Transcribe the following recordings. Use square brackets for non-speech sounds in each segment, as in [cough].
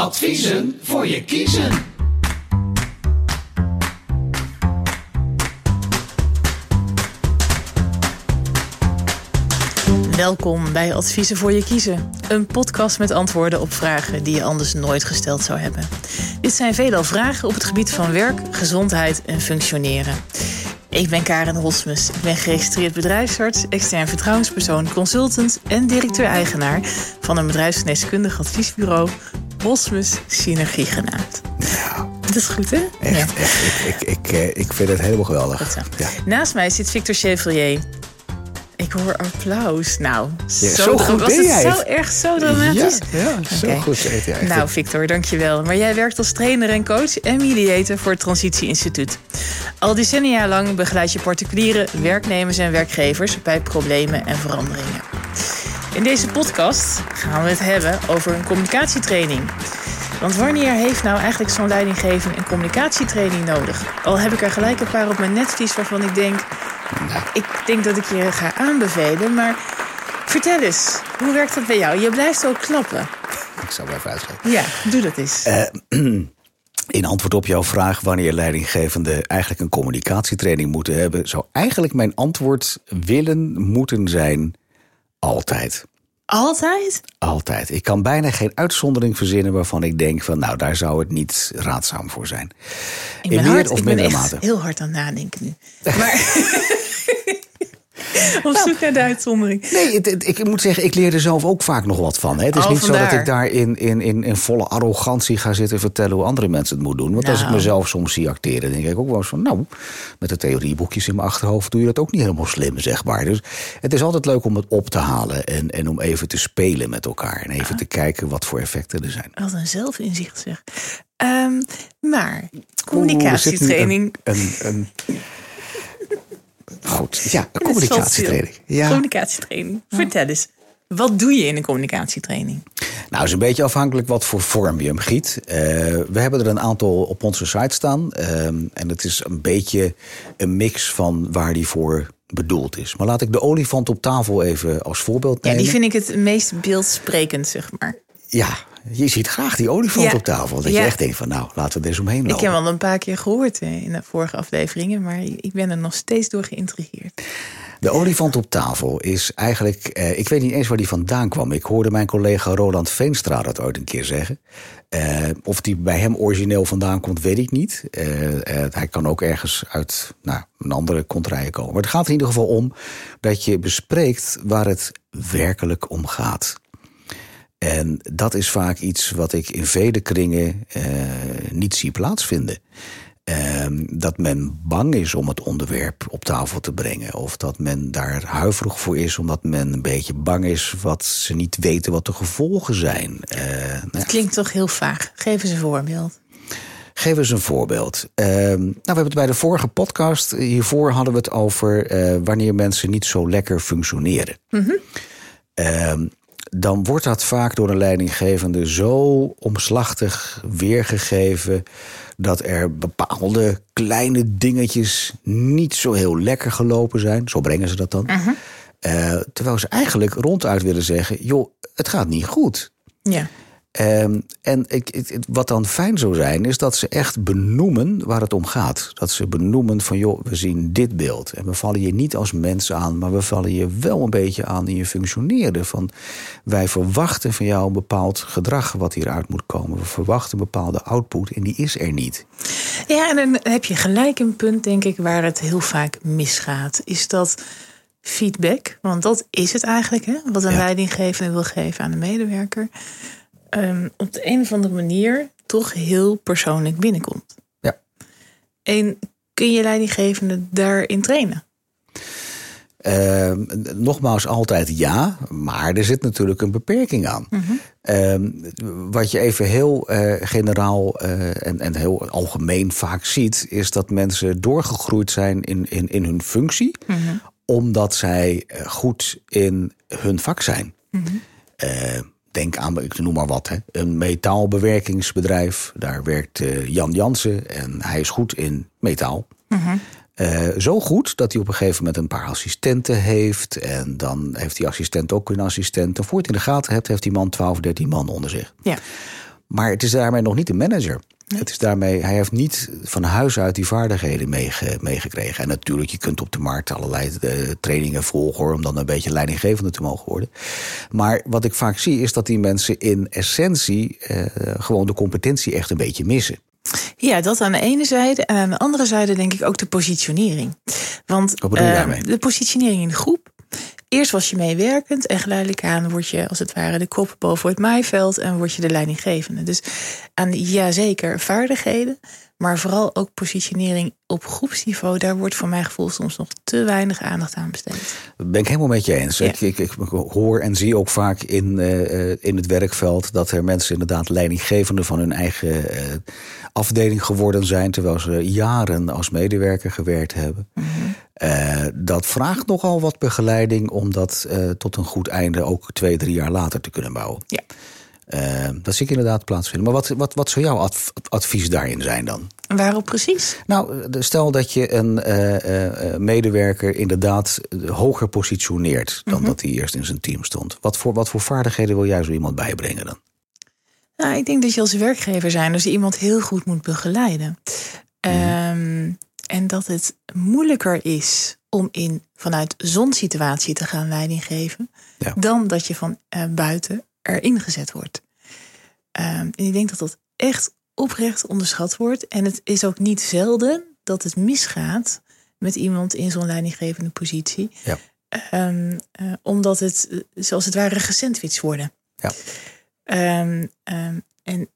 Adviezen voor je kiezen. Welkom bij Adviezen voor je kiezen. Een podcast met antwoorden op vragen die je anders nooit gesteld zou hebben. Dit zijn veelal vragen op het gebied van werk, gezondheid en functioneren. Ik ben Karen Hosmus. Ik ben geregistreerd bedrijfsarts, extern vertrouwenspersoon, consultant en directeur-eigenaar van een bedrijfsgeneeskundig adviesbureau Hosmus Synergie genaamd. Dat is goed, hè? Echt, Ja. echt. Ik, ik, ik, eh, ik vind het helemaal geweldig. Ja. Naast mij zit Victor Chevalier. Ik hoor applaus. Nou, zo, zo goed was ben het jij zo het. erg zo dramatisch? Ja, ja, zo goed echt. Nou, Victor, dankjewel. Maar jij werkt als trainer en coach en mediator voor het Transitie Instituut. Al decennia lang begeleid je particuliere werknemers en werkgevers bij problemen en veranderingen. In deze podcast gaan we het hebben over een communicatietraining. Want wanneer heeft nou eigenlijk zo'n leidinggevende een communicatietraining nodig? Al heb ik er gelijk een paar op mijn netvlies waarvan ik denk... Ik denk dat ik je ga aanbevelen, maar vertel eens. Hoe werkt dat bij jou? Je blijft ook klappen. Ik zal wel even uitschrijven. Ja, doe dat eens. Eh, [clears throat] In antwoord op jouw vraag wanneer leidinggevenden eigenlijk een communicatietraining moeten hebben, zou eigenlijk mijn antwoord willen moeten zijn altijd. Altijd? Altijd. Ik kan bijna geen uitzondering verzinnen waarvan ik denk van nou, daar zou het niet raadzaam voor zijn. Ik In ben, meer hard, of ik ben mindere mate. heel hard aan nadenken nu. [laughs] Maar [laughs] op zoek naar de uitzondering. Nee, het- het- ik moet zeggen, ik leer er zelf ook vaak nog wat van. Hè. Het is Oh, niet zo dat ik daar in, in, in, in volle arrogantie ga zitten vertellen hoe andere mensen het moeten doen. Want als ik Nou. mezelf soms zie acteren, denk ik ook wel eens van, nou, met de theorieboekjes in mijn achterhoofd doe je dat ook niet helemaal slim, zeg maar. Dus het is altijd leuk om het op te halen en, en om even te spelen met elkaar. En even te kijken wat voor effecten er zijn. Wat een zelfinzicht zeg. Ehm, maar, communicatietraining. Een, een, een... Goed, ja, communicatietraining. Ja. Communicatietraining. Vertel eens. Wat doe je in een communicatietraining? Nou, is een beetje afhankelijk wat voor vorm je hem giet. Eh, we hebben er een aantal op onze site staan. Ehm, en het is een beetje een mix van waar die voor bedoeld is. Maar laat ik de olifant op tafel even als voorbeeld Ja, nemen. die vind ik het meest beeldsprekend, zeg maar. Ja, je ziet graag die olifant Ja. op tafel. Dat je echt denkt van nou, laten we er eens omheen lopen. Ik heb wel een paar keer gehoord eh, in de vorige afleveringen, maar ik ben er nog steeds door geïntrigeerd. De olifant op tafel is eigenlijk. Eh, ik weet niet eens waar die vandaan kwam. Ik hoorde mijn collega Roland Veenstra dat ooit een keer zeggen. Eh, of die bij hem origineel vandaan komt, weet ik niet. Eh, eh, hij kan ook ergens uit nou, een andere contraien komen. Maar het gaat in ieder geval om dat je bespreekt waar het werkelijk om gaat. En dat is vaak iets wat ik in vele kringen eh, niet zie plaatsvinden. Ehm, dat men bang is om het onderwerp op tafel te brengen. Of dat men daar huiverig voor is, omdat men een beetje bang is wat ze niet weten wat de gevolgen zijn. Eh, nou ja, klinkt toch heel vaag. Geef eens een voorbeeld. Geef eens een voorbeeld. Ehm, nou, we hebben het bij de vorige podcast. Hiervoor hadden we het over eh, wanneer mensen niet zo lekker functioneren. Ehm, dan wordt dat vaak door een leidinggevende zo omslachtig weergegeven. dat er bepaalde kleine dingetjes niet zo heel lekker gelopen zijn. Zo brengen ze dat dan. Eh, terwijl ze eigenlijk ronduit willen zeggen: joh, het gaat niet goed. Ja. Ehm, en ik, wat dan fijn zou zijn, is dat ze echt benoemen waar het om gaat. Dat ze benoemen van, joh, we zien dit beeld. En we vallen je niet als mens aan, maar we vallen je wel een beetje aan in je functioneren. Van, wij verwachten van jou een bepaald gedrag wat hieruit moet komen. We verwachten een bepaalde output en die is er niet. Ja, en dan heb je gelijk een punt, denk ik, waar het heel vaak misgaat. Is dat feedback, want dat is het eigenlijk, hè, wat een Ja. leidinggevende wil geven aan de medewerker, ehm, op de een of andere manier toch heel persoonlijk binnenkomt. Ja. En kun je leidinggevende daarin trainen? Ehm, nogmaals, altijd ja, maar er zit natuurlijk een beperking aan. Ehm, wat je even heel eh, generaal eh, en, en heel algemeen vaak ziet, is dat mensen doorgegroeid zijn in, in, in hun functie, omdat zij eh, goed in hun vak zijn. Eh, denk aan, ik noem maar wat, hè, een metaalbewerkingsbedrijf. Daar werkt eh, Jan Jansen en hij is goed in metaal. Eh, zo goed dat hij op een gegeven moment een paar assistenten heeft. En dan heeft die assistent ook een assistent. En voor het in de gaten hebt, heeft die man 12, 13 man onder zich. Ja. Maar het is daarmee nog niet de manager. Het is daarmee, hij heeft niet van huis uit die vaardigheden meege, meegekregen. En natuurlijk, je kunt op de markt allerlei de, eh, trainingen volgen hoor, om dan een beetje leidinggevende te mogen worden. Maar wat ik vaak zie, is dat die mensen in essentie eh, gewoon de competentie echt een beetje missen. Ja, dat aan de ene zijde. En aan de andere zijde denk ik ook de positionering. Want Wat bedoel je daarmee? de positionering in de groep. Eerst was je meewerkend en geleidelijk aan word je als het ware de kop boven het maaiveld en word je de leidinggevende. Dus aan ja zeker vaardigheden, maar vooral ook positionering op groepsniveau. Daar wordt voor mijn gevoel soms nog te weinig aandacht aan besteed. Dat ben ik helemaal met je eens. Ja. Ik, ik, ik hoor en zie ook vaak in, eh, in het werkveld dat er mensen inderdaad leidinggevende van hun eigen eh, afdeling geworden zijn, terwijl ze jaren als medewerker gewerkt hebben. Eh, dat vraagt nogal wat begeleiding om dat eh, tot een goed einde ook twee, drie jaar later te kunnen bouwen. Ja. Eh, dat zie ik inderdaad plaatsvinden. Maar wat, wat, wat zou jouw adv- advies daarin zijn dan? Waarop precies? Nou, stel dat je een eh, eh, medewerker inderdaad hoger positioneert dan dat hij eerst in zijn team stond. Wat voor, wat voor vaardigheden wil jij zo iemand bijbrengen dan? Nou, ik denk dat je als werkgever zijn, dus iemand heel goed moet begeleiden. Ehm, en dat het moeilijker is om in vanuit zo'n situatie te gaan leiding geven, Ja. dan dat je van eh, buiten erin gezet wordt. Ehm, en ik denk dat dat echt oprecht onderschat wordt. En het is ook niet zelden dat het misgaat met iemand in zo'n leidinggevende positie. Ja. Ehm, eh, omdat het, eh, zoals het ware, gesandwiched worden. Ja. Ehm, en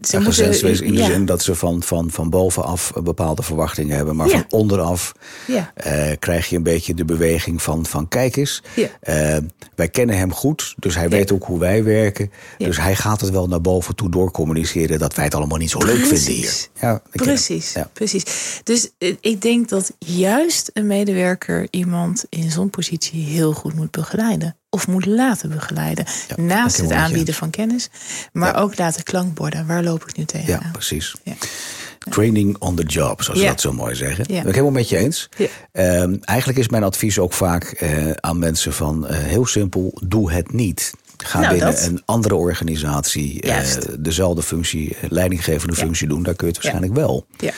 ze moeten- gezenswezen in de ja, zin dat ze van, van, van bovenaf bepaalde verwachtingen hebben. Maar Ja. van onderaf Ja, eh, krijg je een beetje de beweging van, van kijk eens. Eh, wij kennen hem goed, dus hij weet ook hoe wij werken. Dus hij gaat het wel naar boven toe doorcommuniceren dat wij het allemaal niet zo leuk vinden hier. Precies. Ja, precies, precies. Dus eh, ik denk dat juist een medewerker iemand in zo'n positie heel goed moet begeleiden. Of moet laten begeleiden. Naast het aanbieden van kennis. Maar ook laten klankborden. Waar loop ik nu Ja, tegenaan? precies. Ja. Training on the job, zoals ze Ja. dat zo mooi zeggen. Ja. Ben ik helemaal met je eens. Ja. Ehm, eigenlijk is mijn advies ook vaak eh, aan mensen van eh, heel simpel, doe het niet. Ga Nou, binnen dat. een andere organisatie eh, dezelfde functie, leidinggevende Ja. functie doen. Daar kun je het waarschijnlijk wel. Ja.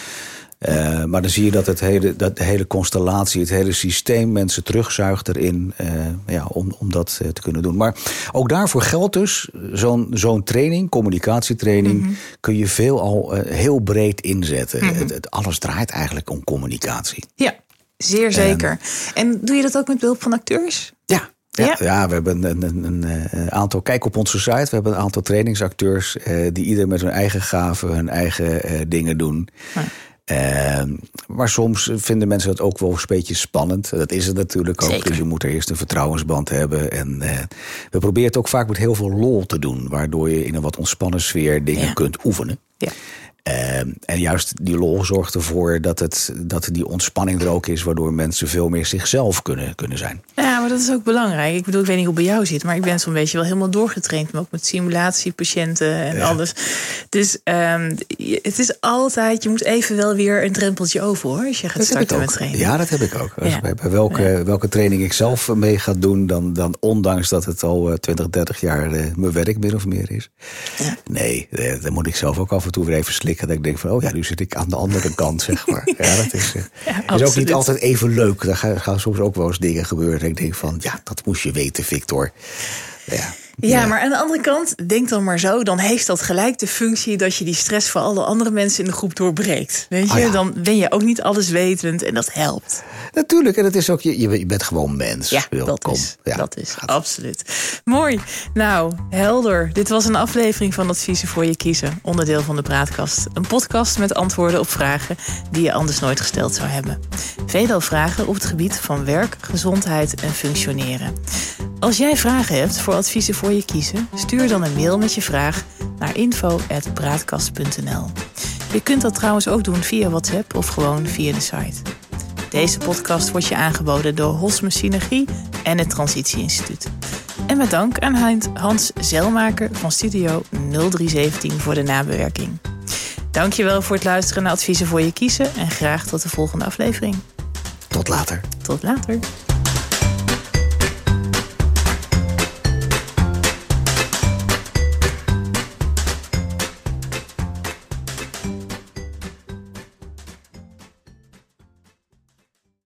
Eh, maar dan zie je dat, het hele, dat de hele constellatie, het hele systeem mensen terugzuigt erin eh, ja, om, om dat eh, te kunnen doen. Maar ook daarvoor geldt dus, zo'n zo'n training, communicatietraining, Mhm. kun je veel al eh, heel breed inzetten. Het, het- alles draait eigenlijk om communicatie. ja, zeer zeker. en doe je dat ook met behulp van acteurs? Ja. Ja, Ja. we hebben een, een, een, aantal. Kijk op onze site. We hebben een aantal trainingsacteurs. eh, die ieder met hun eigen gaven, hun eigen eh, dingen doen. Ja. Eh, maar soms vinden mensen het ook wel een beetje spannend. Dat is het natuurlijk ook. Zeker. Dus je moet er eerst een vertrouwensband hebben. En eh, we proberen het ook vaak met heel veel lol te doen. Waardoor je in een wat ontspannen sfeer dingen Ja. kunt oefenen. Ja. Eh, en juist die lol zorgt ervoor dat, het, dat die ontspanning er ook is. Waardoor mensen veel meer zichzelf kunnen, kunnen zijn. Ja, maar dat is ook belangrijk. Ik bedoel, ik weet niet hoe bij jou zit, maar ik ben zo'n beetje wel helemaal doorgetraind. Maar ook met simulatiepatiënten en Ja. alles. Dus ehm, het is altijd, je moet even wel weer een drempeltje over hoor. Als je gaat Dat starten met trainen. Ja, dat heb ik ook. Ja. Bij, bij welke, welke training ik zelf mee ga doen, dan, dan ondanks dat het al eh, 20, 30 jaar eh, mijn werk min of meer is. Nee, eh, dan moet ik zelf ook af en toe weer even slikken. Dat ik denk van, oh ja, nu zit ik aan de andere kant, zeg maar. [laughs] Ja, dat is, eh, is ook niet altijd even leuk. Er gaan, gaan soms ook wel eens dingen gebeuren. Ik denk van, ja, dat moest je weten, Victor. Ja, Ja, maar aan de andere kant, denk dan maar zo, dan heeft dat gelijk de functie dat je die stress voor alle andere mensen in de groep doorbreekt. Weet je, Ah, ja. dan ben je ook niet alleswetend en dat helpt. Natuurlijk, en het is ook, je, je bent gewoon mens. Ja, Wil, dat is. Ja, dat is. gaat- Absoluut. Mooi. Nou, helder. Dit was een aflevering van Adviezen voor je kiezen. Onderdeel van de Praatkast. Een podcast met antwoorden op vragen die je anders nooit gesteld zou hebben. Veelal vragen op het gebied van werk, gezondheid en functioneren. Als jij vragen hebt voor Adviezen voor je kiezen, stuur dan een mail met je vraag naar info.praatkast.nl. Je kunt dat trouwens ook doen via WhatsApp of gewoon via de site. Deze podcast wordt je aangeboden door Hosme Synergie en het Transitie Instituut. En met dank aan Hans Zelmaker van Studio 0317 voor de nabewerking. Dankjewel voor het luisteren naar Adviezen voor je kiezen en graag tot de volgende aflevering. Tot later. Tot later.